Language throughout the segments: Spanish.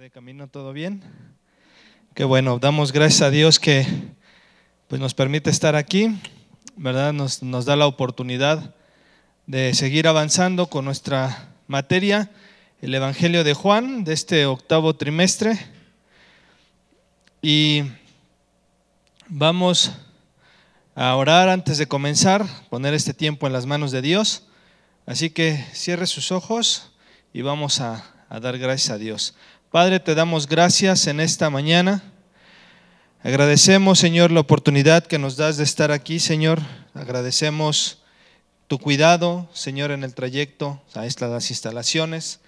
De camino todo bien. Qué bueno, damos gracias a Dios que pues, nos permite estar aquí, ¿verdad? Nos, nos da la oportunidad de seguir avanzando con nuestra materia, el Evangelio de Juan, de este octavo trimestre. Y vamos a orar antes de comenzar, poner este tiempo en las manos de Dios. Así que cierre sus ojos y vamos a, a dar gracias a Dios. Padre, te damos gracias en esta mañana. Agradecemos, Señor, la oportunidad que nos das de estar aquí, Señor. Agradecemos tu cuidado, Señor, en el trayecto a estas instalaciones.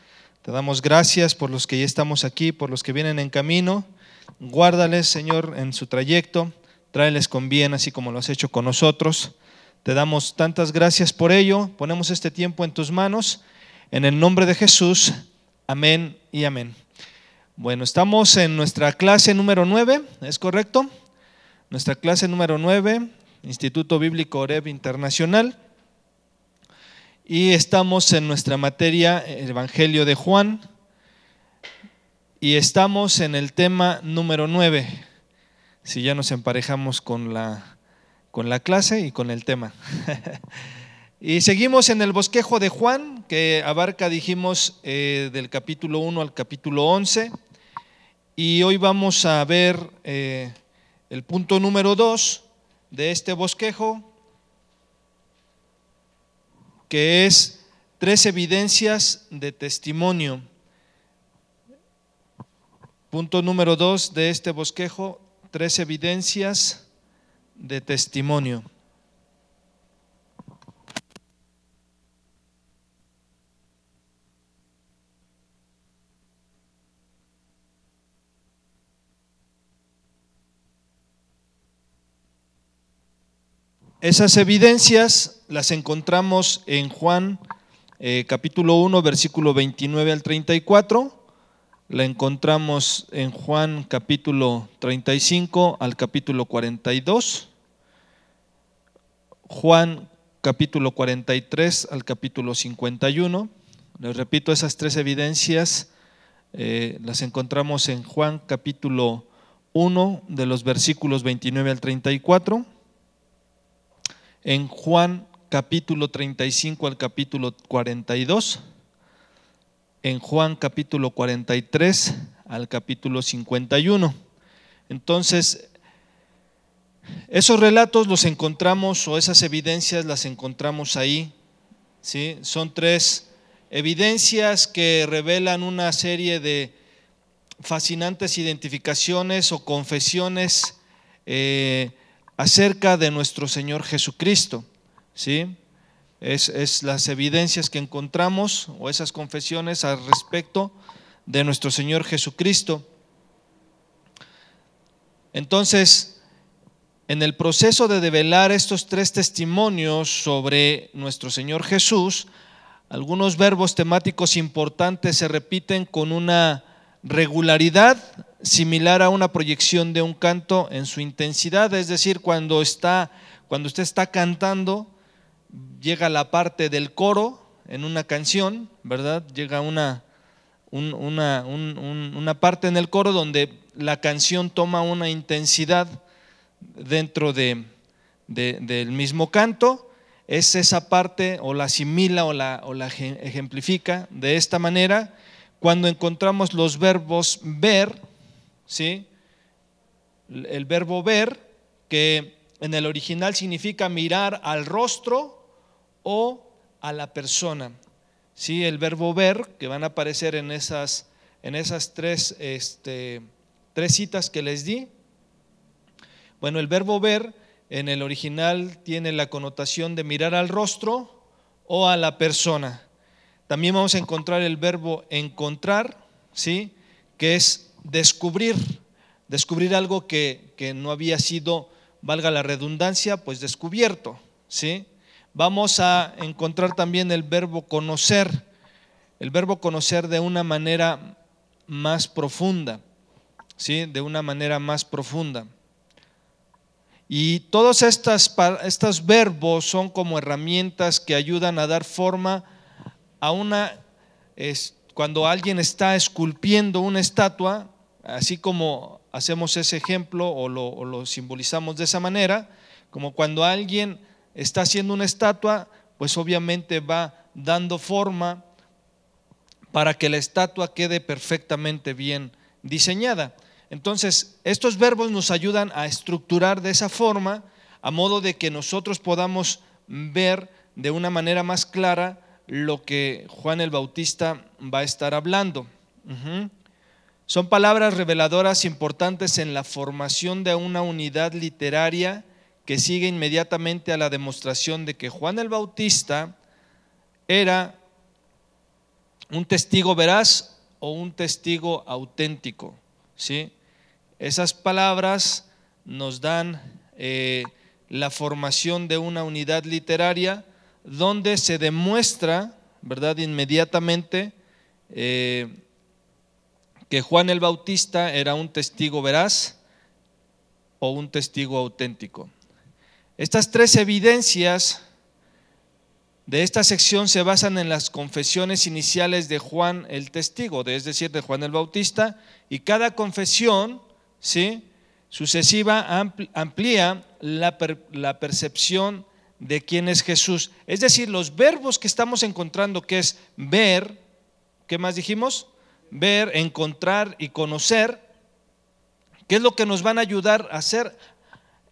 Te damos gracias por los que ya estamos aquí, por los que vienen en camino. Guárdales, Señor, en su trayecto. Tráeles con bien, así como lo has hecho con nosotros. Te damos tantas gracias por ello. Ponemos este tiempo en tus manos. En el nombre de Jesús. Amén y amén. Bueno, estamos en nuestra clase número 9, ¿es correcto? Nuestra clase número 9, Instituto Bíblico Oreb Internacional. Y estamos en nuestra materia Evangelio de Juan. Y estamos en el tema número 9. Si ya nos emparejamos con la, con la clase y con el tema. y seguimos en el bosquejo de Juan, que abarca, dijimos, eh, del capítulo 1 al capítulo 11. Y hoy vamos a ver eh, el punto número 2 de este bosquejo, que es tres evidencias de testimonio. Punto número 2 de este bosquejo, tres evidencias de testimonio. Esas evidencias las encontramos en Juan eh, capítulo 1, versículo 29 al 34. La encontramos en Juan capítulo 35 al capítulo 42. Juan capítulo 43 al capítulo 51. Les repito, esas tres evidencias eh, las encontramos en Juan capítulo 1 de los versículos 29 al 34 en Juan capítulo 35 al capítulo 42, en Juan capítulo 43 al capítulo 51. Entonces, esos relatos los encontramos o esas evidencias las encontramos ahí. ¿sí? Son tres evidencias que revelan una serie de fascinantes identificaciones o confesiones eh, acerca de nuestro Señor Jesucristo. ¿sí? Es, las evidencias que encontramos o esas confesiones al respecto de nuestro Señor Jesucristo. Entonces, en el proceso de develar estos tres testimonios sobre nuestro Señor Jesús, algunos verbos temáticos importantes se repiten con una regularidad similar a una proyección de un canto en su intensidad, es decir, cuando está cuando usted está cantando llega la parte del coro en una canción, ¿verdad? Llega una una, una parte en el coro donde la canción toma una intensidad dentro de, del mismo canto, es esa parte o la asimila o la, o la ejemplifica de esta manera cuando encontramos los verbos ver, ¿sí? El verbo ver, que en el original significa mirar al rostro o a la persona. ¿Sí? El verbo ver, que van a aparecer en esas, en esas tres, este, tres citas que les di. Bueno, el verbo ver en el original tiene la connotación de mirar al rostro o a la persona. También vamos a encontrar el verbo encontrar, ¿sí? que es descubrir, descubrir algo que, no había sido, valga la redundancia, pues descubierto. ¿sí? Vamos a encontrar también el verbo conocer, el verbo conocer de una manera más profunda, ¿sí? de una manera más profunda. Y todos estas, estos verbos son como herramientas que ayudan a dar forma a una cuando alguien está esculpiendo una estatua, así como hacemos ese ejemplo o lo, o lo simbolizamos de esa manera, como cuando alguien está haciendo una estatua, pues obviamente va dando forma para que la estatua quede perfectamente bien diseñada. Entonces, estos verbos nos ayudan a estructurar de esa forma, a modo de que nosotros podamos ver de una manera más clara lo que Juan el Bautista va a estar hablando. Son palabras reveladoras importantes en la formación de una unidad literaria que sigue inmediatamente a la demostración de que Juan el Bautista era un testigo veraz o un testigo auténtico. ¿sí? Esas palabras nos dan eh, la formación de una unidad literaria donde se demuestra, ¿verdad?, inmediatamente eh, que Juan el Bautista era un testigo veraz o un testigo auténtico. Estas tres evidencias de esta sección se basan en las confesiones iniciales de Juan el testigo, es decir, de Juan el Bautista, y cada confesión, ¿sí? sucesiva amplía la, la percepción de quién es Jesús. Es decir, los verbos que estamos encontrando, que es ver, ¿qué más dijimos? Ver, encontrar y conocer, ¿qué es lo que nos van a ayudar a hacer?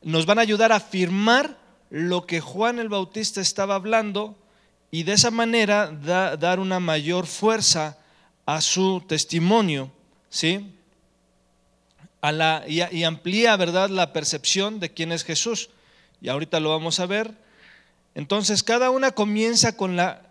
Nos van a ayudar a afirmar lo que Juan el Bautista estaba hablando y de esa manera dar una mayor fuerza a su testimonio, ¿sí? y, amplía, ¿verdad?, la percepción de quién es Jesús. Y ahorita lo vamos a ver. Entonces, cada una comienza con la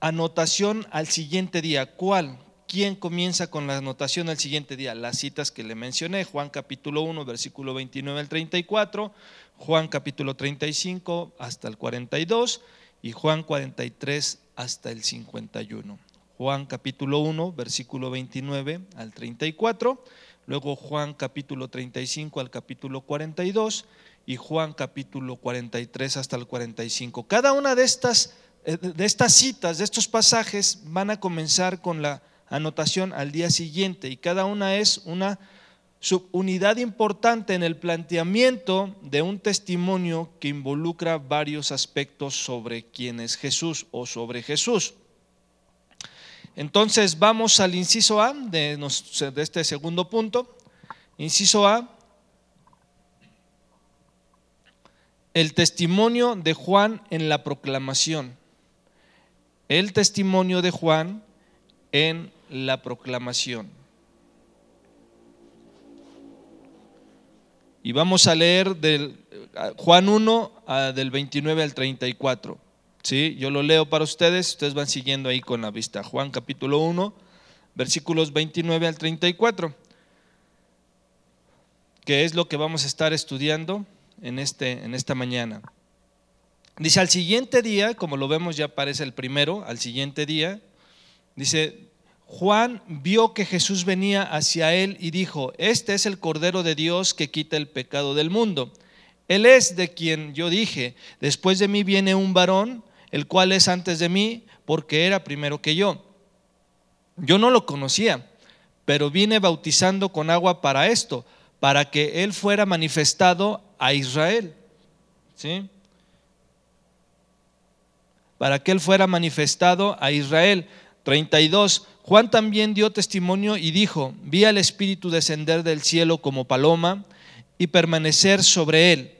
anotación al siguiente día. ¿Cuál? ¿Quién comienza con la anotación al siguiente día? Las citas que le mencioné, Juan capítulo 1, versículo 29 al 34, Juan capítulo 35 hasta el 42 y Juan 43 hasta el 51. Juan capítulo 1, versículo 29 al 34 luego Juan capítulo 35 al capítulo 42 y Juan capítulo 43 hasta el 45. Cada una de estas, eh, de estas citas, de estos pasajes, van a comenzar con la anotación al día siguiente y cada una es una subunidad importante en el planteamiento de un testimonio que involucra varios aspectos sobre quién es Jesús o sobre Jesús. Entonces vamos al inciso A de, este segundo punto. Inciso A, el testimonio de Juan en la proclamación. El testimonio de Juan en la proclamación. Y vamos a leer del Juan 1 del 29 al 34. ¿sí? Yo lo leo para ustedes, ustedes van siguiendo ahí con la vista. Juan capítulo 1, versículos 29 al 34, que es lo que vamos a estar estudiando en, este, en esta mañana. Dice, al siguiente día, como lo vemos ya aparece el primero, al siguiente día, dice, Juan vio que Jesús venía hacia él y dijo, este es el Cordero de Dios que quita el pecado del mundo. Él es de quien yo dije, después de mí viene un varón el cual es antes de mí, porque era primero que yo. Yo no lo conocía, pero vine bautizando con agua para esto, para que Él fuera manifestado a Israel. ¿Sí? Para que Él fuera manifestado a Israel. 32. Juan también dio testimonio y dijo, vi al Espíritu descender del cielo como paloma y permanecer sobre Él.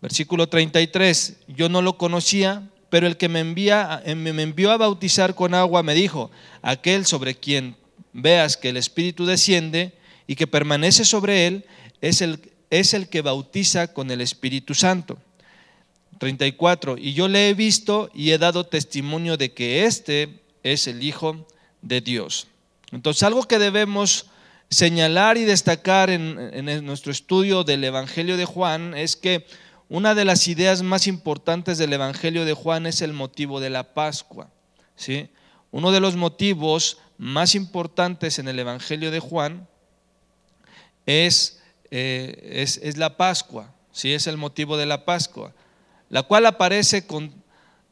Versículo 33. Yo no lo conocía, pero el que me, envía, eh, me envió a bautizar con agua me dijo, aquel sobre quien veas que el Espíritu desciende y que permanece sobre él, es el, es el que bautiza con el Espíritu Santo. 34. Y yo le he visto y he dado testimonio de que este es el Hijo de Dios. Entonces, algo que debemos señalar y destacar en, en nuestro estudio del Evangelio de Juan es que una de las ideas más importantes del Evangelio de Juan es el motivo de la Pascua. ¿sí? Uno de los motivos más importantes en el Evangelio de Juan es, eh, es, es la Pascua, es el motivo de la Pascua, la cual aparece con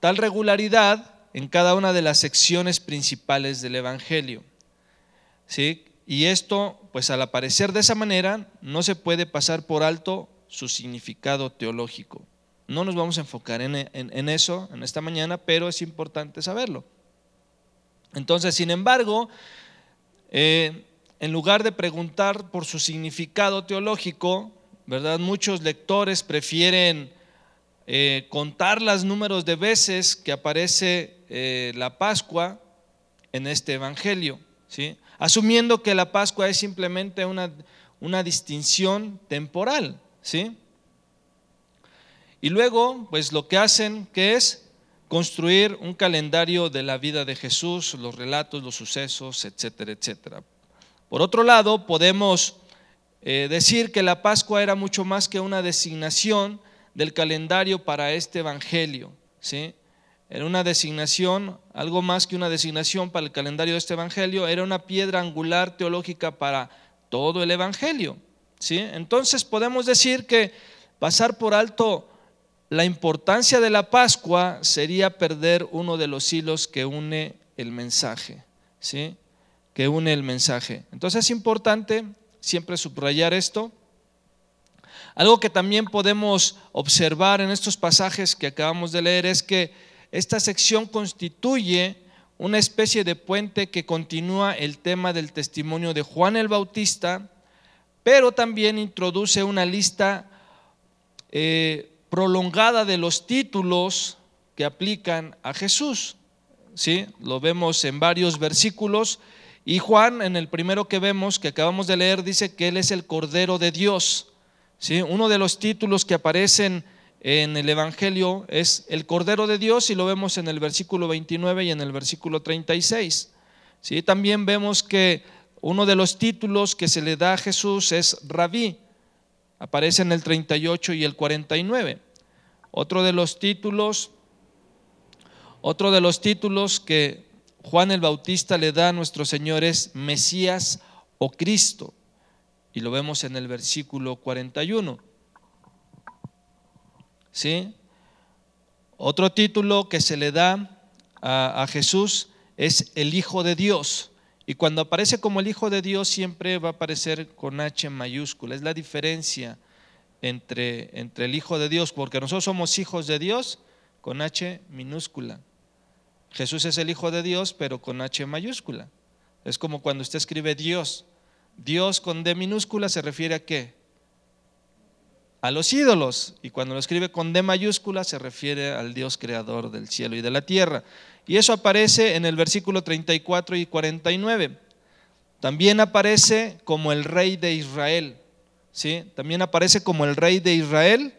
tal regularidad en cada una de las secciones principales del Evangelio. ¿Sí? Y esto, pues al aparecer de esa manera, no se puede pasar por alto su significado teológico. No nos vamos a enfocar en, eso en esta mañana, pero es importante saberlo. Entonces, sin embargo, eh, en lugar de preguntar por su significado teológico, ¿verdad? Muchos lectores prefieren eh, contar los números de veces que aparece eh, la Pascua en este Evangelio, ¿sí? asumiendo que la Pascua es simplemente una, una distinción temporal. ¿sí? Y luego, pues lo que hacen, que es construir un calendario de la vida de Jesús, los relatos, los sucesos, etcétera, etcétera. Por otro lado, podemos eh, decir que la Pascua era mucho más que una designación del calendario para este Evangelio. ¿sí? Era una designación, algo más que una designación para el calendario de este Evangelio, era una piedra angular teológica para todo el Evangelio. ¿sí? Entonces podemos decir que pasar por alto la importancia de la Pascua sería perder uno de los hilos que une el mensaje. ¿sí? Que une el mensaje. Entonces es importante siempre subrayar esto algo que también podemos observar en estos pasajes que acabamos de leer es que esta sección constituye una especie de puente que continúa el tema del testimonio de Juan el Bautista, pero también introduce una lista eh, prolongada de los títulos que aplican a Jesús. ¿Sí? Lo vemos en varios versículos. Y Juan, en el primero que vemos, que acabamos de leer, dice que Él es el Cordero de Dios. Uno de los títulos que aparecen en el Evangelio es el Cordero de Dios y lo vemos en el versículo 29 y en el versículo 36. ¿Sí? También vemos que uno de los títulos que se le da a Jesús es Rabí, aparece en el 38 y el 49. Otro de los títulos, otro de los títulos que Juan el Bautista le da a nuestro Señor es Mesías o Cristo y lo vemos en el versículo 41. ¿Sí? Otro título que se le da a, Jesús es el Hijo de Dios. Y cuando aparece como el Hijo de Dios siempre va a aparecer con H mayúscula. Es la diferencia entre, entre el Hijo de Dios, porque nosotros somos hijos de Dios con H minúscula. Jesús es el Hijo de Dios, pero con H mayúscula. Es como cuando usted escribe Dios. Dios con D minúscula se refiere a qué? A los ídolos. Y cuando lo escribe con D mayúscula se refiere al Dios creador del cielo y de la tierra. Y eso aparece en el versículo 34 y 49. También aparece como el rey de Israel. ¿sí? También aparece como el rey de Israel.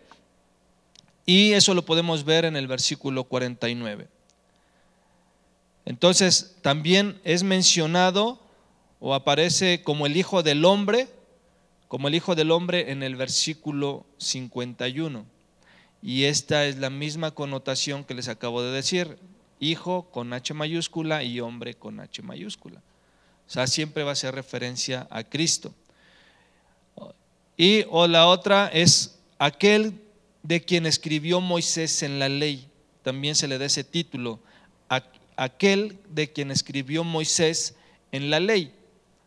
Y eso lo podemos ver en el versículo 49. Entonces, también es mencionado o aparece como el Hijo del Hombre, como el Hijo del Hombre en el versículo 51. Y esta es la misma connotación que les acabo de decir, Hijo con H mayúscula y hombre con H mayúscula. O sea, siempre va a ser referencia a Cristo. Y o la otra es aquel de quien escribió Moisés en la ley. También se le da ese título. Aquel de quien escribió Moisés en la ley.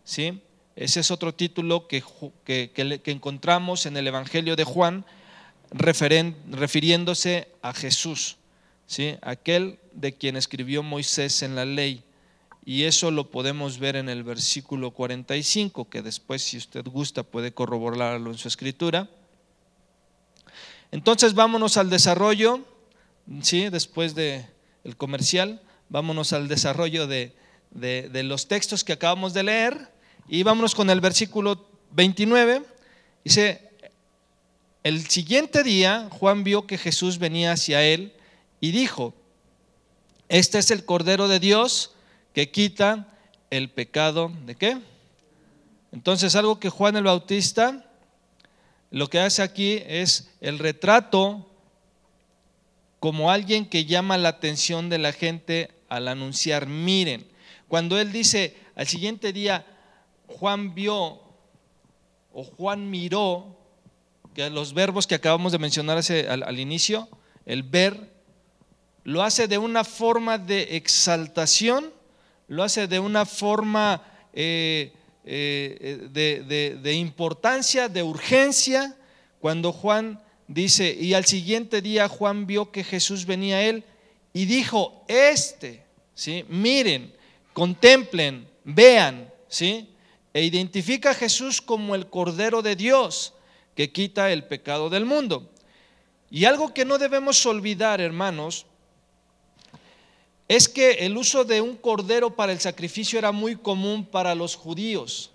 ¿sí? Ese es otro título que, que, encontramos en el Evangelio de Juan refiriéndose a Jesús, ¿sí? aquel de quien escribió Moisés en la ley. Y eso lo podemos ver en el versículo 45, que después, si usted gusta, puede corroborarlo en su escritura. Entonces vámonos al desarrollo, ¿sí? después del el comercial, vámonos al desarrollo de, los textos que acabamos de leer y vámonos con el versículo 29. Dice, el siguiente día Juan vio que Jesús venía hacia él y dijo, este es el Cordero de Dios que quita el pecado de qué? Entonces algo que Juan el Bautista lo que hace aquí es el retrato como alguien que llama la atención de la gente al anunciar, miren, cuando él dice al siguiente día, Juan vio o Juan miró, que los verbos que acabamos de mencionar al, al inicio, el ver, lo hace de una forma de exaltación, lo hace de una forma eh, eh, de, de importancia, de urgencia, cuando Juan dice, y al siguiente día Juan vio que Jesús venía a él y dijo, este, ¿sí? miren, contemplen, vean, ¿sí? e identifica a Jesús como el Cordero de Dios que quita el pecado del mundo. Y algo que no debemos olvidar, hermanos, es que el uso de un cordero para el sacrificio era muy común para los judíos.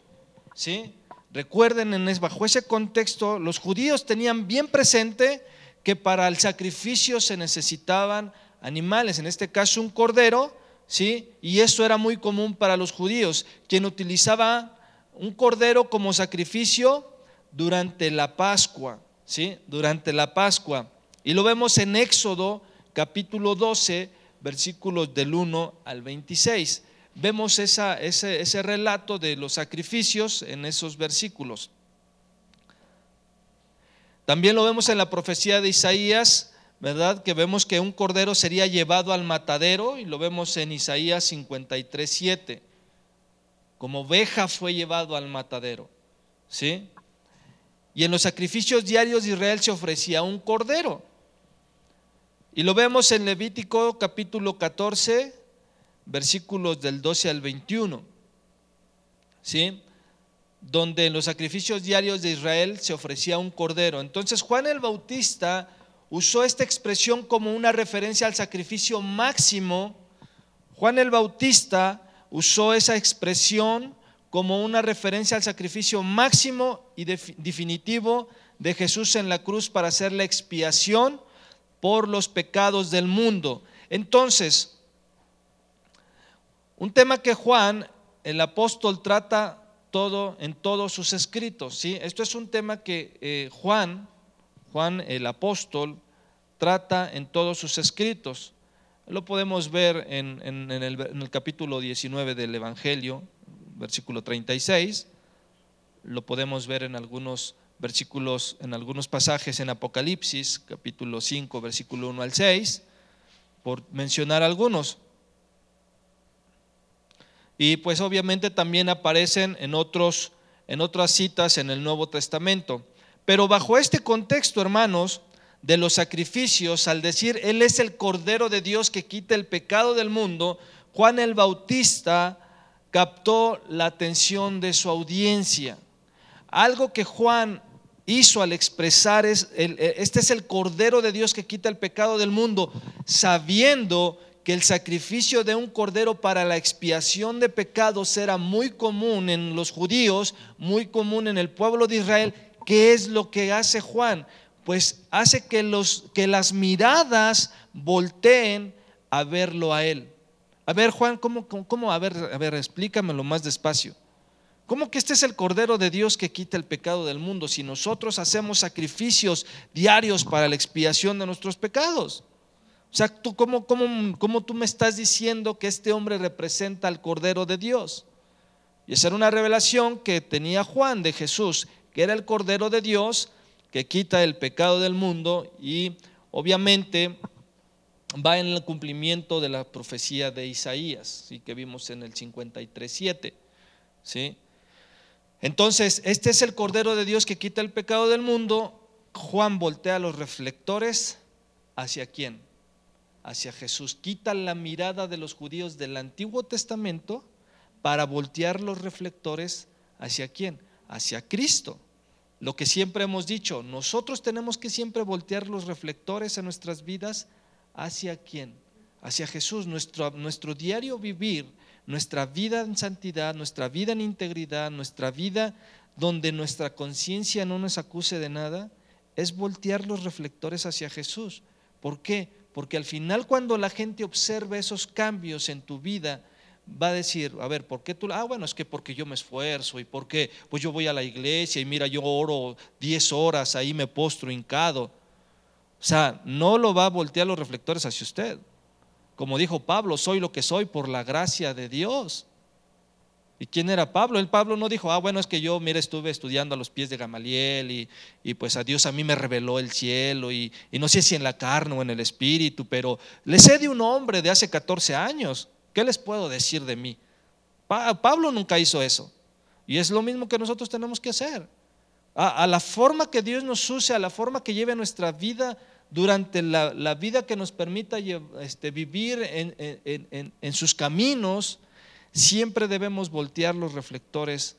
¿sí? Recuerden, en, bajo ese contexto, los judíos tenían bien presente que para el sacrificio se necesitaban animales, en este caso un cordero, ¿sí? y esto era muy común para los judíos, quien utilizaba un cordero como sacrificio durante la Pascua, ¿sí? Durante la Pascua. Y lo vemos en Éxodo capítulo 12, versículos del 1 al 26. Vemos ese, ese relato de los sacrificios en esos versículos. También lo vemos en la profecía de Isaías, ¿verdad? Que vemos que un cordero sería llevado al matadero y lo vemos en Isaías 53, 7 como oveja fue llevado al matadero. ¿Sí? Y en los sacrificios diarios de Israel se ofrecía un cordero. Y lo vemos en Levítico capítulo 14, versículos del 12 al 21. ¿Sí? Donde en los sacrificios diarios de Israel se ofrecía un cordero. Entonces Juan el Bautista usó esta expresión como una referencia al sacrificio máximo. Juan el Bautista usó esa expresión como una referencia al sacrificio máximo y definitivo de Jesús en la cruz para hacer la expiación por los pecados del mundo. Entonces, un tema que Juan, el apóstol, trata todo en todos sus escritos. ¿sí? Esto es un tema que eh, Juan, Juan el apóstol, trata en todos sus escritos. Lo podemos ver en, el, capítulo 19 del Evangelio, versículo 36. Lo podemos ver en algunos versículos, en algunos pasajes en Apocalipsis, capítulo 5, versículo 1 al 6, por mencionar algunos. Y pues obviamente también aparecen en, otros, en otras citas en el Nuevo Testamento. Pero bajo este contexto, hermanos, de los sacrificios, al decir, Él es el Cordero de Dios que quita el pecado del mundo, Juan el Bautista captó la atención de su audiencia. Algo que Juan hizo al expresar es, este es el Cordero de Dios que quita el pecado del mundo, sabiendo que el sacrificio de un cordero para la expiación de pecados era muy común en los judíos, muy común en el pueblo de Israel. ¿Qué es lo que hace Juan? pues hace que, los, que las miradas volteen a verlo a Él. A ver, Juan, ¿cómo, cómo, A, ver, a ver, explícamelo más despacio. ¿Cómo que este es el Cordero de Dios que quita el pecado del mundo si nosotros hacemos sacrificios diarios para la expiación de nuestros pecados? O sea, ¿tú, cómo, cómo, cómo tú me estás diciendo que este hombre representa al Cordero de Dios? Y esa era una revelación que tenía Juan de Jesús, que era el Cordero de Dios que quita el pecado del mundo y obviamente va en el cumplimiento de la profecía de Isaías, ¿sí? que vimos en el 53.7. ¿sí? Entonces, este es el Cordero de Dios que quita el pecado del mundo. Juan voltea los reflectores hacia quién? Hacia Jesús. Quita la mirada de los judíos del Antiguo Testamento para voltear los reflectores hacia quién? Hacia Cristo. Lo que siempre hemos dicho, nosotros tenemos que siempre voltear los reflectores en nuestras vidas hacia quién? Hacia Jesús, nuestro, nuestro diario vivir, nuestra vida en santidad, nuestra vida en integridad, nuestra vida donde nuestra conciencia no nos acuse de nada, es voltear los reflectores hacia Jesús. ¿Por qué? Porque al final cuando la gente observa esos cambios en tu vida, va a decir, a ver, ¿por qué tú? Ah, bueno, es que porque yo me esfuerzo y porque pues yo voy a la iglesia y mira, yo oro 10 horas, ahí me postro hincado. O sea, no lo va a voltear los reflectores hacia usted. Como dijo Pablo, soy lo que soy por la gracia de Dios. ¿Y quién era Pablo? El Pablo no dijo, ah, bueno, es que yo, mira, estuve estudiando a los pies de Gamaliel y, y pues a Dios a mí me reveló el cielo y, y, no sé si en la carne o en el espíritu, pero le sé de un hombre de hace 14 años. ¿Qué les puedo decir de mí? Pablo nunca hizo eso. Y es lo mismo que nosotros tenemos que hacer. A, la forma que Dios nos use, a la forma que lleve nuestra vida durante la, vida que nos permita este, vivir en, en sus caminos, siempre debemos voltear los reflectores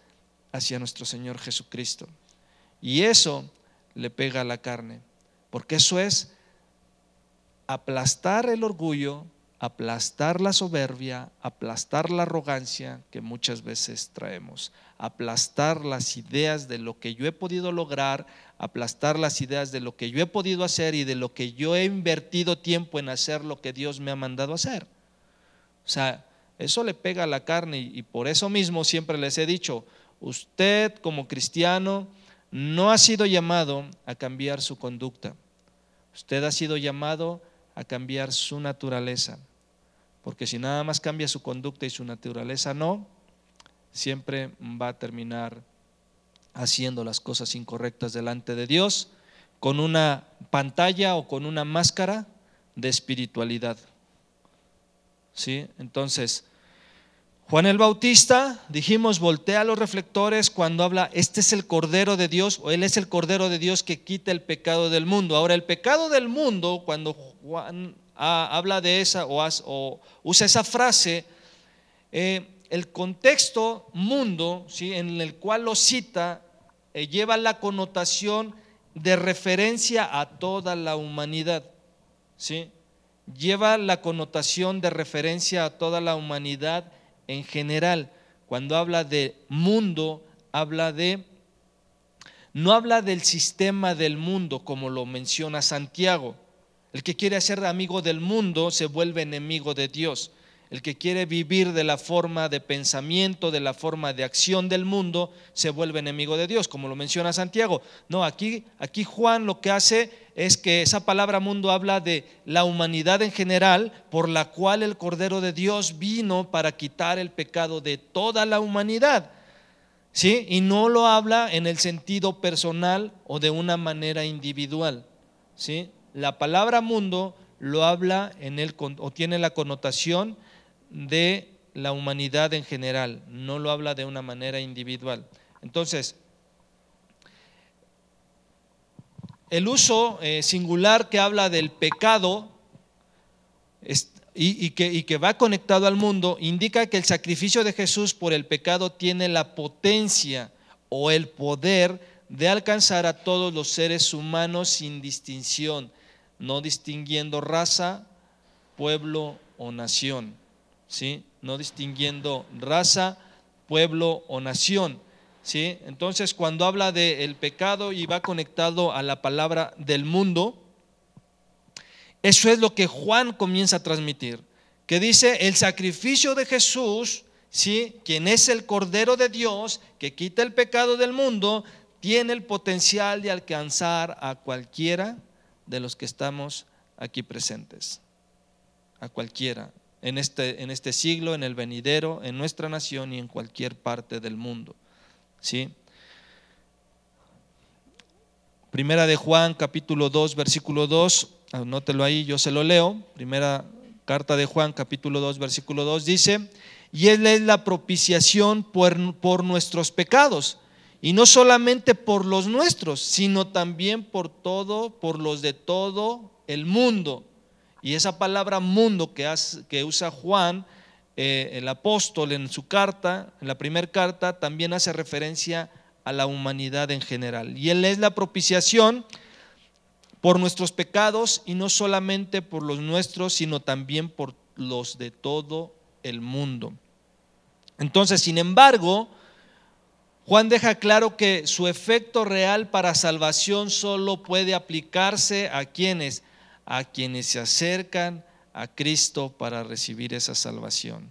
hacia nuestro Señor Jesucristo. Y eso le pega a la carne, porque eso es aplastar el orgullo, aplastar la soberbia, aplastar la arrogancia que muchas veces traemos, aplastar las ideas de lo que yo he podido lograr, aplastar las ideas de lo que yo he podido hacer y de lo que yo he invertido tiempo en hacer lo que Dios me ha mandado hacer. O sea, eso le pega a la carne y por eso mismo siempre les he dicho, usted como cristiano no ha sido llamado a cambiar su conducta. Usted ha sido llamado a cambiar su naturaleza. Porque si nada más cambia su conducta y su naturaleza no, siempre va a terminar haciendo las cosas incorrectas delante de Dios con una pantalla o con una máscara de espiritualidad. ¿Sí? Entonces, Juan el Bautista, dijimos, voltea los reflectores cuando habla, este es el Cordero de Dios, o Él es el Cordero de Dios que quita el pecado del mundo. Ahora, el pecado del mundo, cuando Juan habla de esa o, usa esa frase, eh, el contexto mundo ¿sí? en el cual lo cita eh, lleva la connotación de referencia a toda la humanidad. ¿sí? Lleva la connotación de referencia a toda la humanidad en general. Cuando habla de mundo, habla de, no habla del sistema del mundo como lo menciona Santiago. El que quiere ser amigo del mundo se vuelve enemigo de Dios. El que quiere vivir de la forma de pensamiento, de la forma de acción del mundo, se vuelve enemigo de Dios, como lo menciona Santiago. No, aquí, aquí Juan lo que hace es que esa palabra mundo habla de la humanidad en general, por la cual el Cordero de Dios vino para quitar el pecado de toda la humanidad. ¿Sí? Y no lo habla en el sentido personal o de una manera individual. ¿Sí? La palabra mundo lo habla en el, o tiene la connotación de la humanidad en general, no lo habla de una manera individual. Entonces, el uso eh, singular que habla del pecado y, que, y que va conectado al mundo indica que el sacrificio de Jesús por el pecado tiene la potencia o el poder de alcanzar a todos los seres humanos sin distinción, no distinguiendo raza, pueblo o nación. ¿sí? No distinguiendo raza, pueblo o nación, ¿sí? Entonces, cuando habla del pecado y va conectado a la palabra del mundo, eso es lo que Juan comienza a transmitir, que dice, el sacrificio de Jesús, ¿sí? Quien es el Cordero de Dios, que quita el pecado del mundo, tiene el potencial de alcanzar a cualquiera de los que estamos aquí presentes, a cualquiera en este, en este siglo, en el venidero, en nuestra nación y en cualquier parte del mundo. ¿Sí? Primera de Juan, capítulo 2, versículo 2, anótelo ahí, yo se lo leo. Primera carta de Juan, capítulo 2, versículo 2, dice, y Él es la propiciación por, por nuestros pecados, y no solamente por los nuestros, sino también por todo, por los de todo el mundo. Y esa palabra mundo que, que usa Juan, eh, el apóstol en su carta, en la primera carta, también hace referencia a la humanidad en general. Y Él es la propiciación por nuestros pecados y no solamente por los nuestros, sino también por los de todo el mundo. Entonces, sin embargo, Juan deja claro que su efecto real para salvación solo puede aplicarse a quienes a quienes se acercan a Cristo para recibir esa salvación.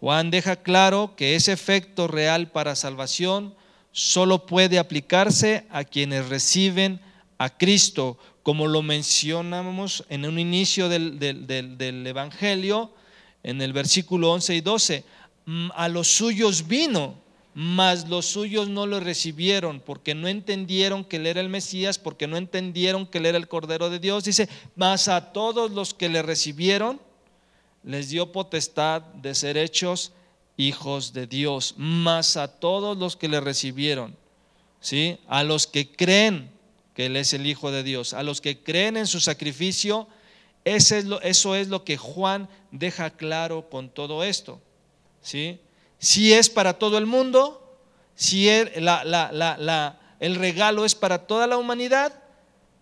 Juan deja claro que ese efecto real para salvación solo puede aplicarse a quienes reciben a Cristo, como lo mencionamos en un inicio del, del, Evangelio, en el versículo 11 y 12. mm, a los suyos vino, mas los suyos no lo recibieron porque no entendieron que él era el Mesías, porque no entendieron que él era el Cordero de Dios. Dice, mas a todos los que le recibieron, les dio potestad de ser hechos hijos de Dios, mas a todos los que le recibieron, ¿sí? A los que creen que él es el Hijo de Dios, a los que creen en su sacrificio, eso es lo, eso es lo que Juan deja claro con todo esto, ¿sí? Si es para todo el mundo, si el, el regalo es para toda la humanidad,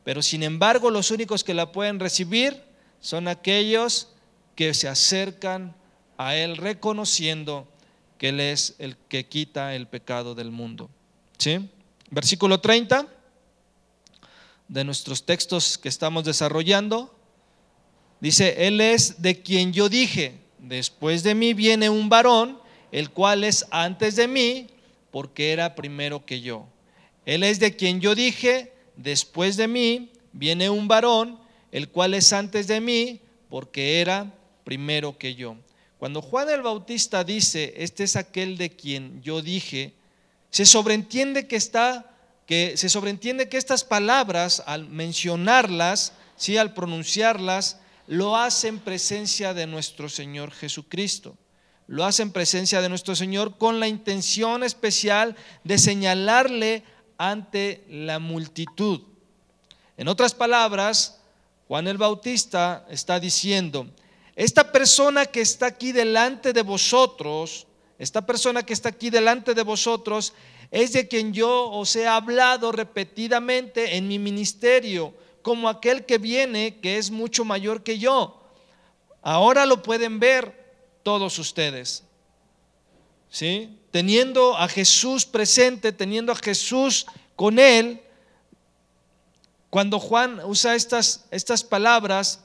pero sin embargo los únicos que la pueden recibir son aquellos que se acercan a Él reconociendo que Él es el que quita el pecado del mundo. ¿Sí? Versículo 30 de nuestros textos que estamos desarrollando. Dice, Él es de quien yo dije, después de mí viene un varón el cual es antes de mí, porque era primero que yo. Él es de quien yo dije, después de mí viene un varón, el cual es antes de mí, porque era primero que yo. Cuando Juan el Bautista dice, este es aquel de quien yo dije, se sobreentiende que está que se sobreentiende que estas palabras al mencionarlas, sí, al pronunciarlas, lo hace en presencia de nuestro Señor Jesucristo lo hace en presencia de nuestro Señor con la intención especial de señalarle ante la multitud. En otras palabras, Juan el Bautista está diciendo, esta persona que está aquí delante de vosotros, esta persona que está aquí delante de vosotros, es de quien yo os he hablado repetidamente en mi ministerio, como aquel que viene, que es mucho mayor que yo. Ahora lo pueden ver, todos ustedes. ¿Sí? Teniendo a Jesús presente, teniendo a Jesús con él, cuando Juan usa estas, estas palabras,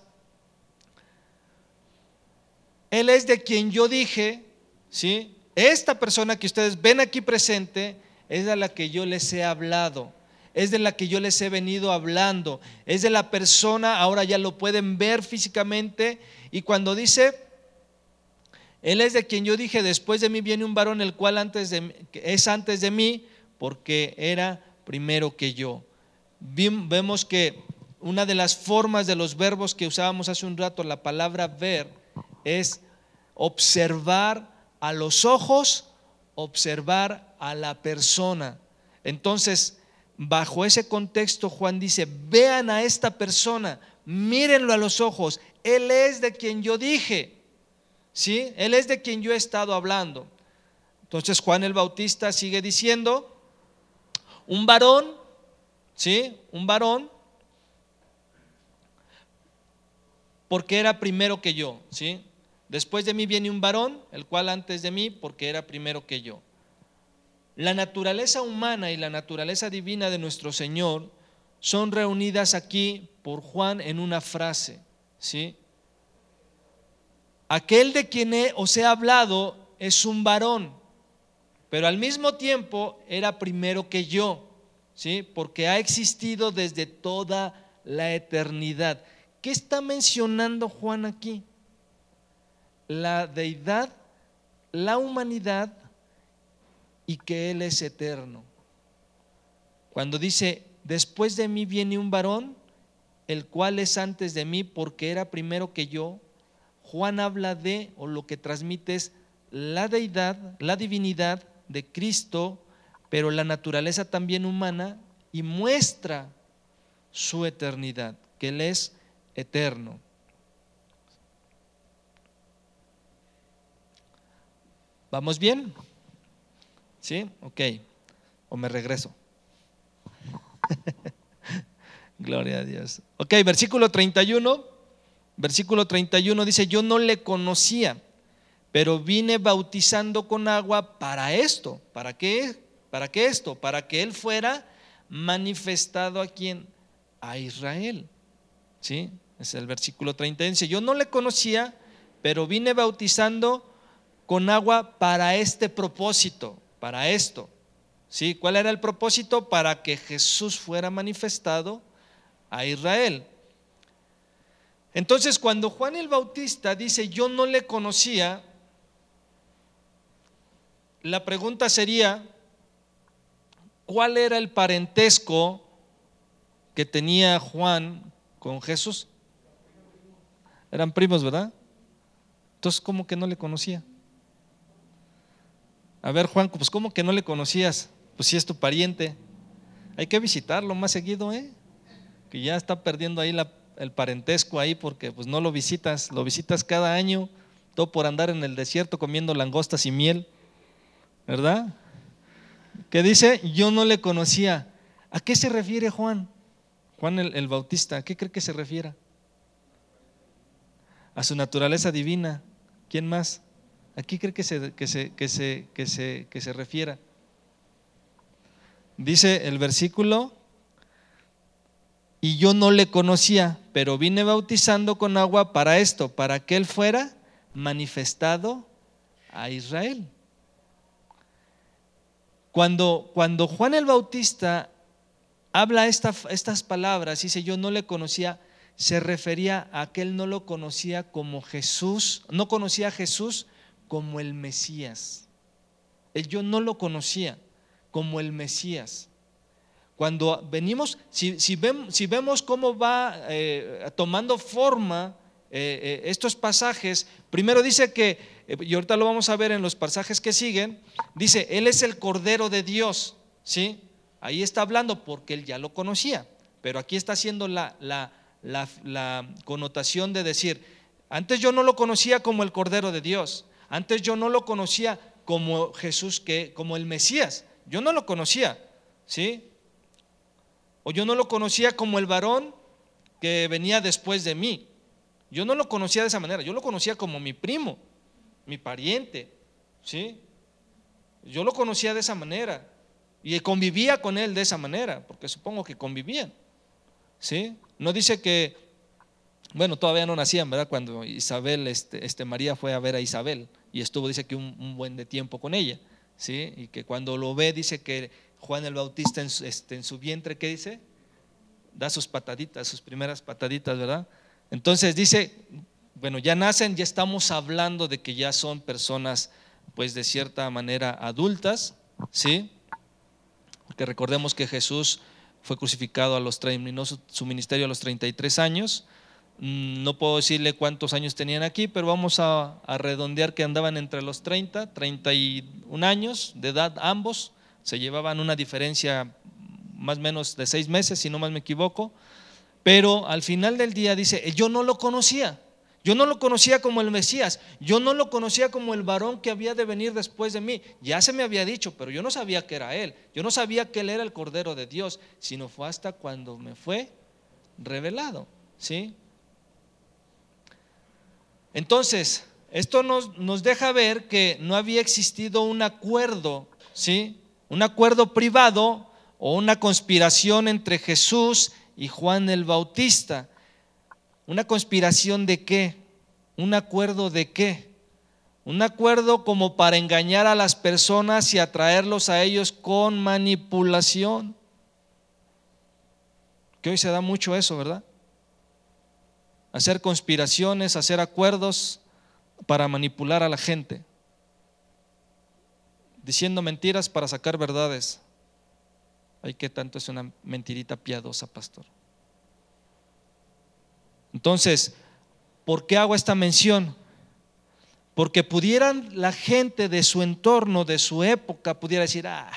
él es de quien yo dije, ¿sí? Esta persona que ustedes ven aquí presente es de la que yo les he hablado, es de la que yo les he venido hablando, es de la persona, ahora ya lo pueden ver físicamente, y cuando dice él es de quien yo dije, después de mí viene un varón el cual antes de, es antes de mí, porque era primero que yo. Vemos que una de las formas de los verbos que usábamos hace un rato, la palabra ver, es observar a los ojos, observar a la persona. Entonces, bajo ese contexto, Juan dice, vean a esta persona, mírenlo a los ojos, Él es de quien yo dije. ¿Sí? Él es de quien yo he estado hablando. Entonces Juan el Bautista sigue diciendo, un varón, ¿sí? Un varón, porque era primero que yo, ¿sí? Después de mí viene un varón, el cual antes de mí, porque era primero que yo. La naturaleza humana y la naturaleza divina de nuestro Señor son reunidas aquí por Juan en una frase, ¿sí? Aquel de quien os he hablado es un varón, pero al mismo tiempo era primero que yo, ¿sí? Porque ha existido desde toda la eternidad. ¿Qué está mencionando Juan aquí? La deidad, la humanidad y que Él es eterno. Cuando dice, después de mí viene un varón, el cual es antes de mí porque era primero que yo, Juan habla de, o lo que transmite es la deidad, la divinidad de Cristo, pero la naturaleza también humana y muestra su eternidad, que Él es eterno. ¿Vamos bien? ¿Sí? Ok. O me regreso. Gloria a Dios. Ok, versículo 31. Versículo 31 dice, yo no le conocía, pero vine bautizando con agua para esto. ¿Para qué? ¿Para qué esto? Para que Él fuera manifestado a quien? A Israel. ¿Sí? Es el versículo 30. Dice, yo no le conocía, pero vine bautizando con agua para este propósito, para esto. ¿Sí? ¿Cuál era el propósito? Para que Jesús fuera manifestado a Israel. Entonces, cuando Juan el Bautista dice, yo no le conocía, la pregunta sería, ¿cuál era el parentesco que tenía Juan con Jesús? Eran primos, ¿verdad? Entonces, ¿cómo que no le conocía? A ver, Juan, pues ¿cómo que no le conocías? Pues si es tu pariente. Hay que visitarlo más seguido, ¿eh? Que ya está perdiendo ahí el parentesco ahí porque pues no lo visitas, lo visitas cada año, todo por andar en el desierto comiendo langostas y miel, ¿verdad? Que dice, yo no le conocía. ¿A qué se refiere Juan? Juan el, el Bautista, ¿a qué cree que se refiere? A su naturaleza divina. ¿Quién más? ¿A qué cree que se, que se, que se, que se, que se refiera? Dice el versículo, y yo no le conocía, pero vine bautizando con agua para esto, para que él fuera manifestado a Israel. Cuando, cuando Juan el Bautista habla estas palabras, dice yo no le conocía, se refería a que él no lo conocía como Jesús, no conocía a Jesús como el Mesías. Él yo no lo conocía como el Mesías. Cuando venimos, si, si, vemos cómo va eh, tomando forma eh, eh, estos pasajes, primero dice que, y ahorita lo vamos a ver en los pasajes que siguen, dice, Él es el Cordero de Dios, ¿sí? Ahí está hablando porque Él ya lo conocía, pero aquí está haciendo la, la, la connotación de decir, antes yo no lo conocía como el Cordero de Dios, antes yo no lo conocía como Jesús, que, como el Mesías, yo no lo conocía, ¿sí? O yo no lo conocía como el varón que venía después de mí. Yo no lo conocía de esa manera, yo lo conocía como mi primo, mi pariente, ¿sí? Yo lo conocía de esa manera y convivía con él de esa manera, porque supongo que convivían, ¿sí? No dice que, bueno, todavía no nacían, ¿verdad? Cuando Isabel, este, este María fue a ver a Isabel y estuvo, dice que un buen de tiempo con ella. ¿sí? Y que cuando lo ve dice que Juan el Bautista en su, este, en su vientre, ¿qué dice? Da sus pataditas, sus primeras pataditas, ¿verdad? Entonces dice, bueno, ya nacen, ya estamos hablando de que ya son personas, pues de cierta manera adultas, ¿sí? Porque recordemos que Jesús fue crucificado a los, terminó su ministerio a los 33 años, Mm, no puedo decirle cuántos años tenían aquí, pero vamos a, redondear que andaban entre los 30, 31 años de edad ambos. Se llevaban una diferencia más o menos de seis meses, si no más me equivoco. Pero al final del día dice, yo no lo conocía. Yo no lo conocía como el Mesías, yo no lo conocía como el varón que había de venir después de mí. Ya se me había dicho, pero yo no sabía que era él. Yo no sabía que él era el Cordero de Dios, sino fue hasta cuando me fue revelado. ¿Sí? Entonces, esto nos, nos, deja ver que no había existido un acuerdo, ¿sí? Un acuerdo privado o una conspiración entre Jesús y Juan el Bautista. ¿Una conspiración de qué? ¿Un acuerdo de qué? Un acuerdo como para engañar a las personas y atraerlos a ellos con manipulación. Que hoy se da mucho eso, ¿verdad? hacer conspiraciones, hacer acuerdos para manipular a la gente, diciendo mentiras para sacar verdades. Ay, qué tanto es una mentirita piadosa, pastor. Entonces, ¿por qué hago esta mención? Porque pudieran la gente de su entorno, de su época, pudiera decir, ah,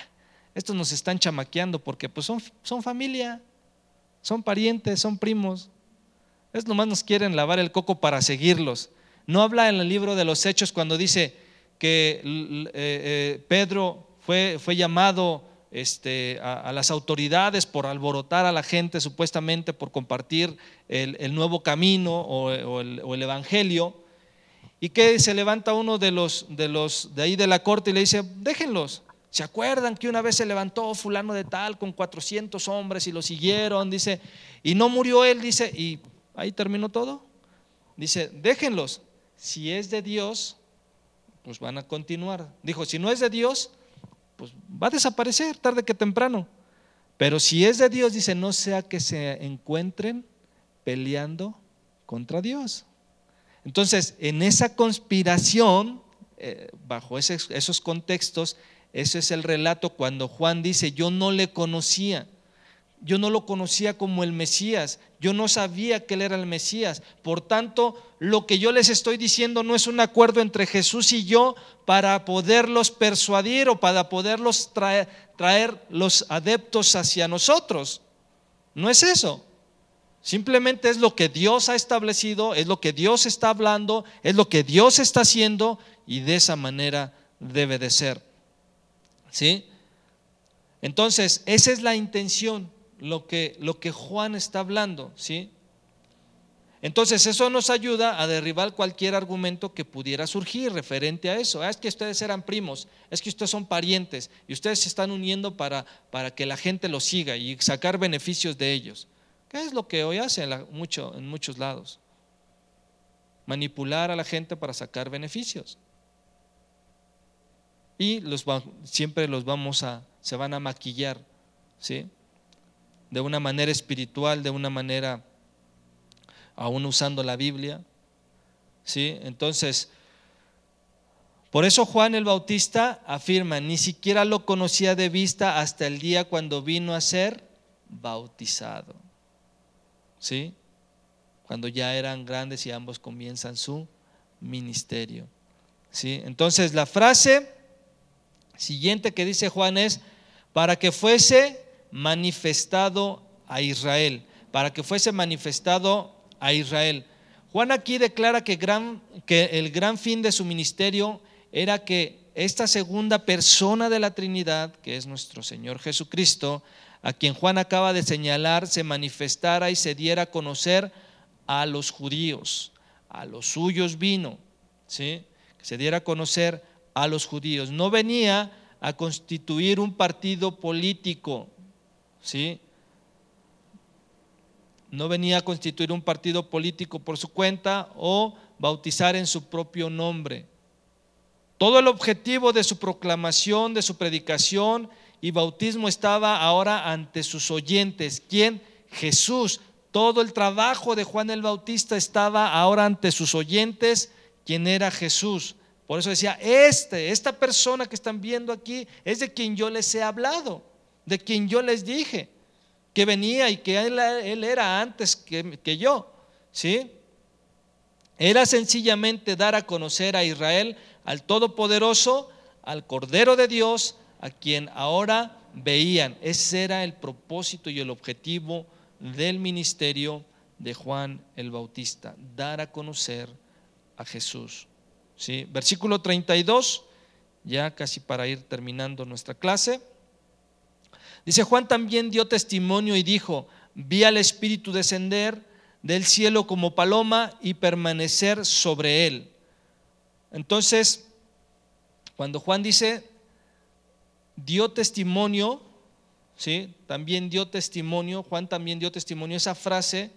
estos nos están chamaqueando porque pues son, son familia, son parientes, son primos. Es nomás nos quieren lavar el coco para seguirlos. No habla en el libro de los Hechos cuando dice que eh, eh, Pedro fue, fue llamado este, a, las autoridades por alborotar a la gente, supuestamente por compartir el, nuevo camino o, el, evangelio, y que se levanta uno de los, de los de ahí de la corte y le dice, déjenlos. ¿Se acuerdan que una vez se levantó fulano de tal con 400 hombres y lo siguieron? Dice, y no murió él, dice, y Ahí terminó todo. Dice, déjenlos. Si es de Dios, pues van a continuar. Dijo, si no es de Dios, pues va a desaparecer tarde que temprano. Pero si es de Dios, dice, no sea que se encuentren peleando contra Dios. Entonces, en esa conspiración, eh, bajo esos contextos, ese es el relato cuando Juan dice, yo no le conocía. Yo no lo conocía como el Mesías, yo no sabía que él era el Mesías. Por tanto, lo que yo les estoy diciendo no es un acuerdo entre Jesús y yo para poderlos persuadir o para poderlos traer, traer los adeptos hacia nosotros. No es eso. Simplemente es lo que Dios ha establecido, es lo que Dios está hablando, es lo que Dios está haciendo y de esa manera debe de ser. ¿Sí? Entonces, esa es la intención lo que, lo que Juan está hablando, ¿sí? Entonces eso nos ayuda a derribar cualquier argumento que pudiera surgir referente a eso. Ah, es que ustedes eran primos, es que ustedes son parientes y ustedes se están uniendo para, para que la gente los siga y sacar beneficios de ellos. ¿Qué es lo que hoy hace mucho, en muchos lados? Manipular a la gente para sacar beneficios. Y los, siempre los vamos a, se van a maquillar, ¿sí? De una manera espiritual, de una manera aún usando la Biblia. ¿Sí? Entonces, por eso Juan el Bautista afirma, ni siquiera lo conocía de vista hasta el día cuando vino a ser bautizado. ¿Sí? Cuando ya eran grandes y ambos comienzan su ministerio. ¿Sí? Entonces, la frase siguiente que dice Juan es, para que fuese manifestado a Israel, para que fuese manifestado a Israel. Juan aquí declara que, gran, que el gran fin de su ministerio era que esta segunda persona de la Trinidad, que es nuestro Señor Jesucristo, a quien Juan acaba de señalar, se manifestara y se diera a conocer a los judíos. A los suyos vino, ¿sí? que se diera a conocer a los judíos. No venía a constituir un partido político, ¿sí? No venía a constituir un partido político por su cuenta o bautizar en su propio nombre. Todo el objetivo de su proclamación, de su predicación y bautismo estaba ahora ante sus oyentes. ¿Quién? Jesús. Todo el trabajo de Juan el Bautista estaba ahora ante sus oyentes, quien era Jesús. Por eso decía, este, esta persona que están viendo aquí es de quien yo les he hablado de quien yo les dije que venía y que él, era antes que, que yo. ¿Sí? Era sencillamente dar a conocer a Israel al Todopoderoso, al Cordero de Dios, a quien ahora veían. Ese era el propósito y el objetivo del ministerio de Juan el Bautista, dar a conocer a Jesús. ¿Sí? Versículo 32, ya casi para ir terminando nuestra clase. Dice, Juan también dio testimonio y dijo, vi al Espíritu descender del cielo como paloma y permanecer sobre él. Entonces, cuando Juan dice, dio testimonio, ¿sí? También dio testimonio, Juan también dio testimonio, esa frase,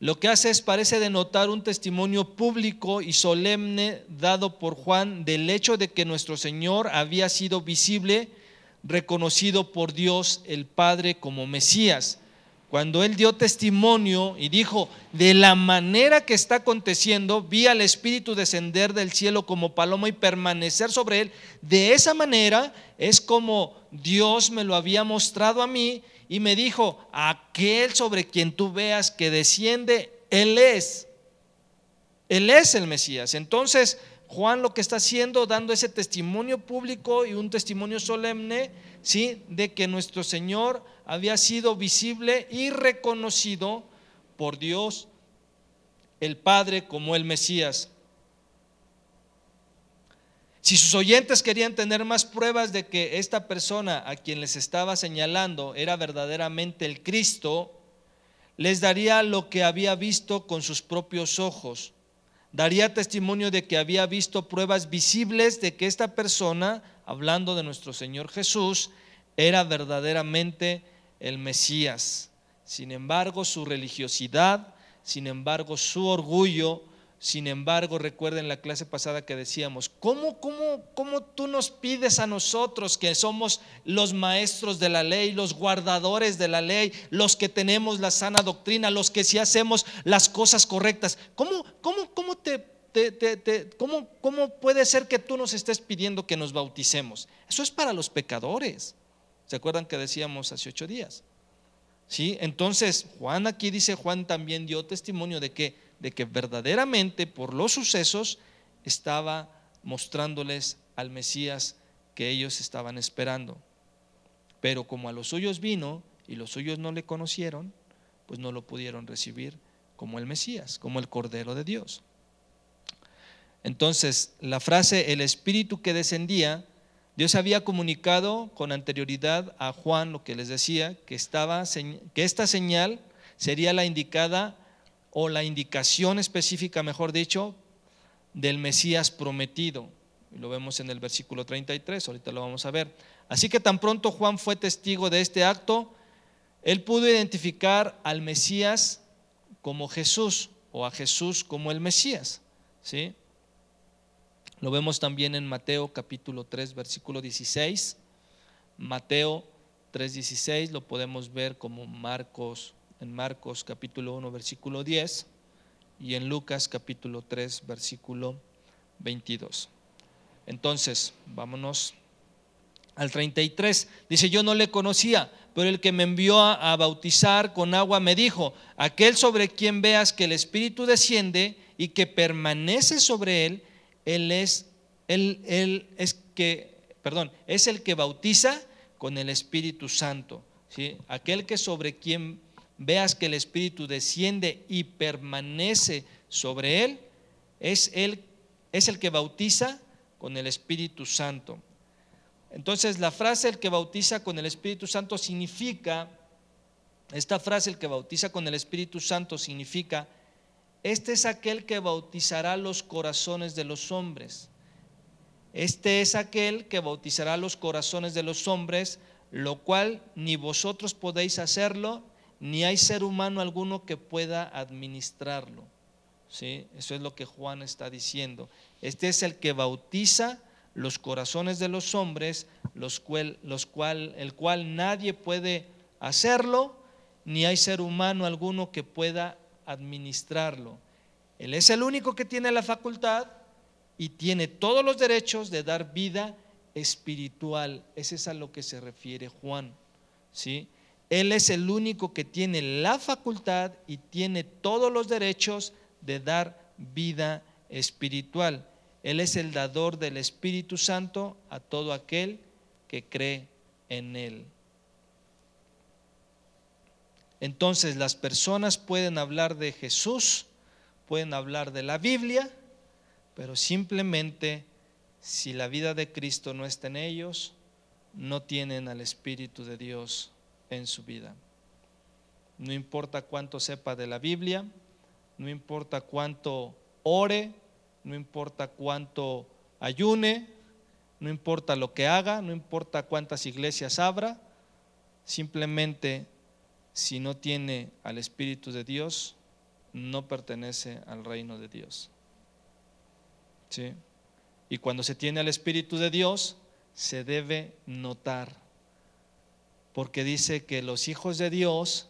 lo que hace es, parece denotar un testimonio público y solemne dado por Juan del hecho de que nuestro Señor había sido visible reconocido por Dios el Padre como Mesías. Cuando él dio testimonio y dijo, de la manera que está aconteciendo, vi al Espíritu descender del cielo como paloma y permanecer sobre él, de esa manera es como Dios me lo había mostrado a mí y me dijo, aquel sobre quien tú veas que desciende, Él es. Él es el Mesías. Entonces, Juan lo que está haciendo, dando ese testimonio público y un testimonio solemne, ¿sí? De que nuestro Señor había sido visible y reconocido por Dios, el Padre, como el Mesías. Si sus oyentes querían tener más pruebas de que esta persona a quien les estaba señalando era verdaderamente el Cristo, les daría lo que había visto con sus propios ojos daría testimonio de que había visto pruebas visibles de que esta persona, hablando de nuestro Señor Jesús, era verdaderamente el Mesías. Sin embargo, su religiosidad, sin embargo, su orgullo, sin embargo, recuerden la clase pasada que decíamos, ¿cómo, cómo, ¿cómo tú nos pides a nosotros que somos los maestros de la ley, los guardadores de la ley, los que tenemos la sana doctrina, los que sí hacemos las cosas correctas? ¿Cómo, cómo, cómo te ¿cómo, ¿cómo puede ser que tú nos estés pidiendo que nos bauticemos? Eso es para los pecadores. ¿Se acuerdan que decíamos hace ocho días? ¿Sí? Entonces, Juan aquí dice, Juan también dio testimonio de que, de que verdaderamente por los sucesos estaba mostrándoles al Mesías que ellos estaban esperando. Pero como a los suyos vino y los suyos no le conocieron, pues no lo pudieron recibir como el Mesías, como el Cordero de Dios. Entonces, la frase el Espíritu que descendía, Dios había comunicado con anterioridad a Juan lo que les decía, que, estaba, que esta señal sería la indicada o la indicación específica, mejor dicho, del Mesías prometido. Lo vemos en el versículo 33, ahorita lo vamos a ver. Así que tan pronto Juan fue testigo de este acto, él pudo identificar al Mesías como Jesús o a Jesús como el Mesías. ¿sí? Lo vemos también en Mateo capítulo 3, versículo 16. Mateo 3:16 lo podemos ver como Marcos en Marcos capítulo 1 versículo 10 y en Lucas capítulo 3 versículo 22. Entonces, vámonos al 33. Dice, yo no le conocía, pero el que me envió a, bautizar con agua me dijo, aquel sobre quien veas que el Espíritu desciende y que permanece sobre él, él es, él, es que, perdón, es el que bautiza con el Espíritu Santo. ¿sí? Aquel que sobre quien veas que el Espíritu desciende y permanece sobre él, es, es el que bautiza con el Espíritu Santo. Entonces la frase el que bautiza con el Espíritu Santo significa, esta frase el que bautiza con el Espíritu Santo significa, este es aquel que bautizará los corazones de los hombres. Este es aquel que bautizará los corazones de los hombres, lo cual ni vosotros podéis hacerlo, ni hay ser humano alguno que pueda administrarlo. ¿Sí? Eso es lo que Juan está diciendo. Este es el que bautiza los corazones de los hombres, los los cual, el cual nadie puede hacerlo, ni hay ser humano alguno que pueda administrarlo. Él es el único que tiene la facultad y tiene todos los derechos de dar vida espiritual. Ese es a lo que se refiere Juan. ¿sí? Él es el único que tiene la facultad y tiene todos los derechos de dar vida espiritual. Él es el dador del Espíritu Santo a todo aquel que cree en Él. Entonces las personas pueden hablar de Jesús, pueden hablar de la Biblia, pero simplemente si la vida de Cristo no está en ellos, no tienen al Espíritu de Dios en su vida. No importa cuánto sepa de la Biblia, no importa cuánto ore, no importa cuánto ayune, no importa lo que haga, no importa cuántas iglesias abra, simplemente si no tiene al Espíritu de Dios, no pertenece al reino de Dios. ¿Sí? Y cuando se tiene al Espíritu de Dios, se debe notar. Porque dice que los hijos de Dios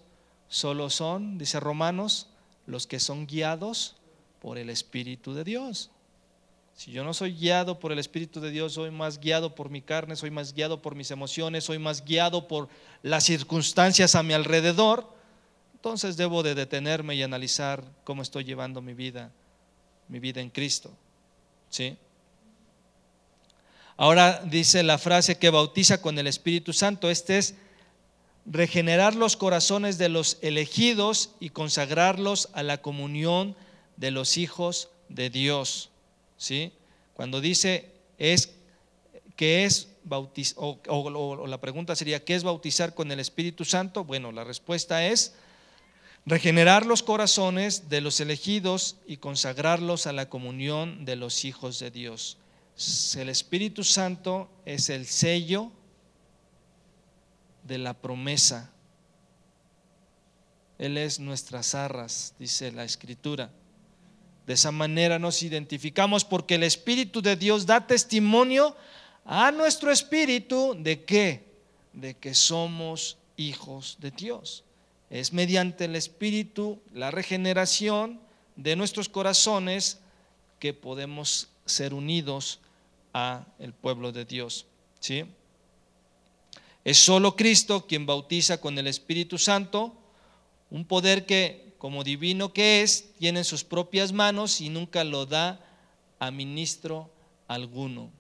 solo son, dice Romanos, los que son guiados por el Espíritu de Dios. Si yo no soy guiado por el Espíritu de Dios, soy más guiado por mi carne, soy más guiado por mis emociones, soy más guiado por las circunstancias a mi alrededor, entonces debo de detenerme y analizar cómo estoy llevando mi vida, mi vida en Cristo. ¿Sí? Ahora dice la frase que bautiza con el Espíritu Santo, este es regenerar los corazones de los elegidos y consagrarlos a la comunión de los hijos de Dios. ¿sí? Cuando dice es que es bautizar, o, la pregunta sería, ¿qué es bautizar con el Espíritu Santo? Bueno, la respuesta es regenerar los corazones de los elegidos y consagrarlos a la comunión de los hijos de Dios. El Espíritu Santo es el sello de la promesa. Él es nuestras arras, dice la Escritura. De esa manera nos identificamos porque el Espíritu de Dios da testimonio a nuestro espíritu de que, de que somos hijos de Dios. Es mediante el Espíritu, la regeneración de nuestros corazones, que podemos ser unidos a el pueblo de Dios. ¿sí? Es solo Cristo quien bautiza con el Espíritu Santo, un poder que, como divino que es, tiene en sus propias manos y nunca lo da a ministro alguno.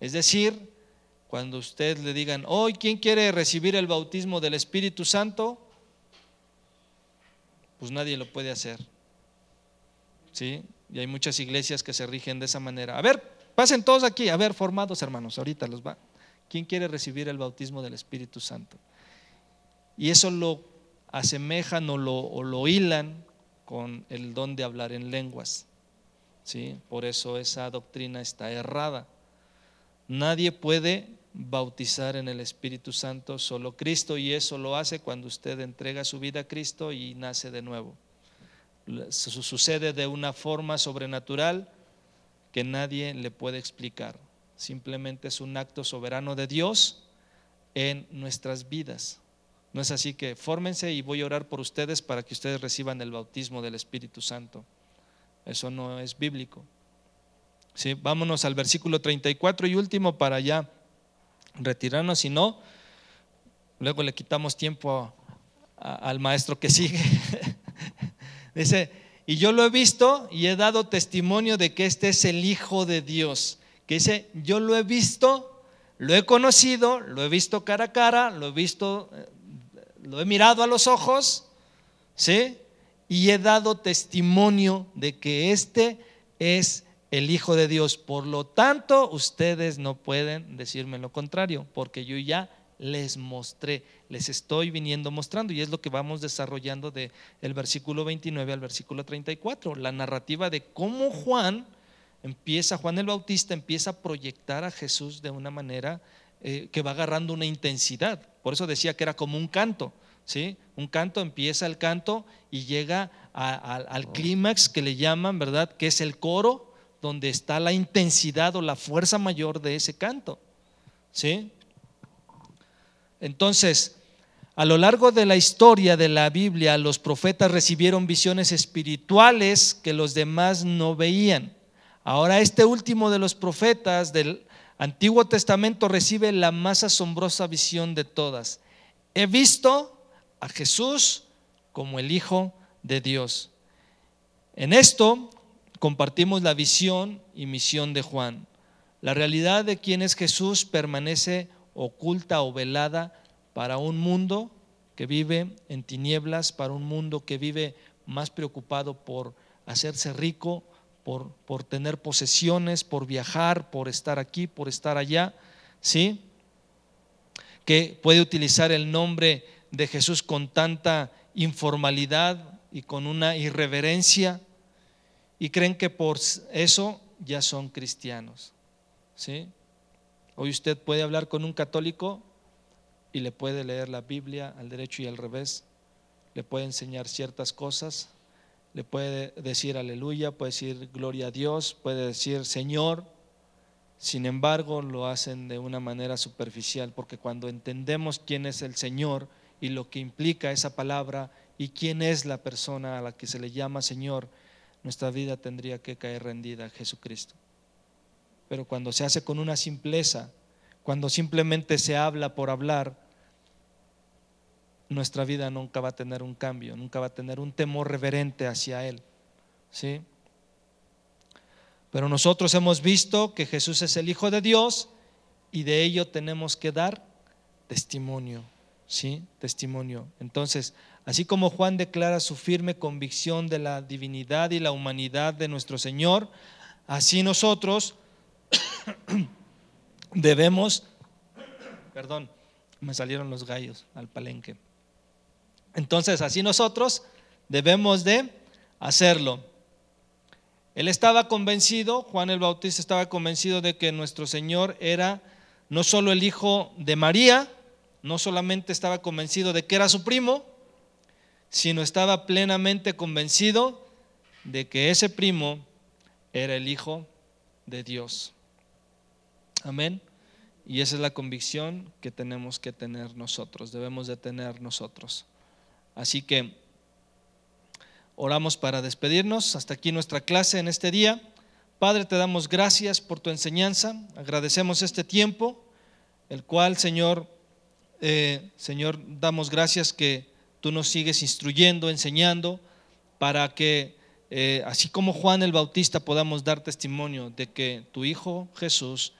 Es decir, cuando usted le digan, hoy, ¿quién quiere recibir el bautismo del Espíritu Santo? Pues nadie lo puede hacer. ¿Sí? Y hay muchas iglesias que se rigen de esa manera. A ver, pasen todos aquí, a ver, formados hermanos, ahorita los va. ¿Quién quiere recibir el bautismo del Espíritu Santo? Y eso lo asemejan o lo, o hilan con el don de hablar en lenguas. ¿Sí? Por eso esa doctrina está errada. Nadie puede bautizar en el Espíritu Santo, solo Cristo, y eso lo hace cuando usted entrega su vida a Cristo y nace de nuevo. Sucede de una forma sobrenatural que nadie le puede explicar. Simplemente es un acto soberano de Dios en nuestras vidas. No es así que fórmense y voy a orar por ustedes para que ustedes reciban el bautismo del Espíritu Santo. Eso no es bíblico. ¿Sí? Vámonos al versículo 34 y último para ya retirarnos, si no, luego le quitamos tiempo al maestro que sigue. Dice, y yo lo he visto y he dado testimonio de que este es el Hijo de Dios. Que dice, yo lo he visto, lo he conocido, lo he visto cara a cara, lo he visto, eh, lo he mirado a los ojos, ¿sí? Y he dado testimonio de que este es el Hijo de Dios. Por lo tanto, ustedes no pueden decirme lo contrario, porque yo ya les mostré, les estoy viniendo mostrando y es lo que vamos desarrollando del el versículo 29 al versículo 34, la narrativa de cómo Juan empieza, Juan el Bautista empieza a proyectar a Jesús de una manera eh, que va agarrando una intensidad. Por eso decía que era como un canto, ¿sí? Un canto, empieza el canto y llega al clímax que le llaman, ¿verdad? Que es el coro, donde está la intensidad o la fuerza mayor de ese canto. ¿Sí? Entonces, a lo largo de la historia de la Biblia, los profetas recibieron visiones espirituales que los demás no veían. Ahora este último de los profetas del Antiguo Testamento recibe la más asombrosa visión de todas. He visto a Jesús como el Hijo de Dios. En esto compartimos la visión y misión de Juan. La realidad de quién es Jesús permanece oculta o velada para un mundo que vive en tinieblas, para un mundo que vive más preocupado por hacerse rico, por, por tener posesiones, por viajar, por estar aquí, por estar allá, ¿sí? Que puede utilizar el nombre de Jesús con tanta informalidad y con una irreverencia y creen que por eso ya son cristianos. ¿sí? Hoy usted puede hablar con un católico y le puede leer la Biblia al derecho y al revés, le puede enseñar ciertas cosas, le puede decir aleluya, puede decir gloria a Dios, puede decir Señor. Sin embargo, lo hacen de una manera superficial, porque cuando entendemos quién es el Señor y lo que implica esa palabra y quién es la persona a la que se le llama Señor, nuestra vida tendría que caer rendida a Jesucristo. Pero cuando se hace con una simpleza, cuando simplemente se habla por hablar, nuestra vida nunca va a tener un cambio, nunca va a tener un temor reverente hacia Él. ¿Sí? Pero nosotros hemos visto que Jesús es el Hijo de Dios y de ello tenemos que dar testimonio. ¿Sí? Testimonio. Entonces, Así como Juan declara su firme convicción de la divinidad y la humanidad de nuestro Señor, así nosotros debemos, perdón, me salieron los gallos al palenque. Entonces, así nosotros debemos de hacerlo. Él estaba convencido, Juan el Bautista estaba convencido de que nuestro Señor era no solo el hijo de María, no solamente estaba convencido de que era su primo, sino estaba plenamente convencido de que ese primo era el Hijo de Dios. Amén. Y esa es la convicción que tenemos que tener nosotros, debemos de tener nosotros. Así que oramos para despedirnos. Hasta aquí nuestra clase en este día. Padre, te damos gracias por tu enseñanza, agradecemos este tiempo, el cual, Señor, eh, Señor, damos gracias que tú nos sigues instruyendo, enseñando, para que, eh, así como Juan el Bautista, podamos dar testimonio de que tu Hijo Jesús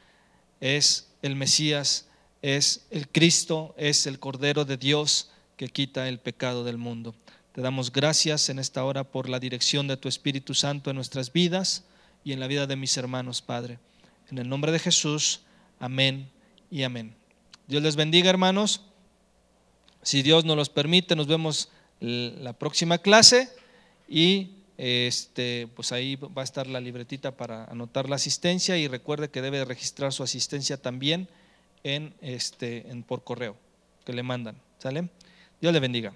es el Mesías, es el Cristo, es el Cordero de Dios que quita el pecado del mundo. Te damos gracias en esta hora por la dirección de tu Espíritu Santo en nuestras vidas y en la vida de mis hermanos, Padre. En el nombre de Jesús, amén y amén. Dios les bendiga, hermanos. Si Dios nos los permite, nos vemos la próxima clase y este, pues ahí va a estar la libretita para anotar la asistencia y recuerde que debe registrar su asistencia también en este, en, por correo que le mandan. ¿Sale? Dios le bendiga.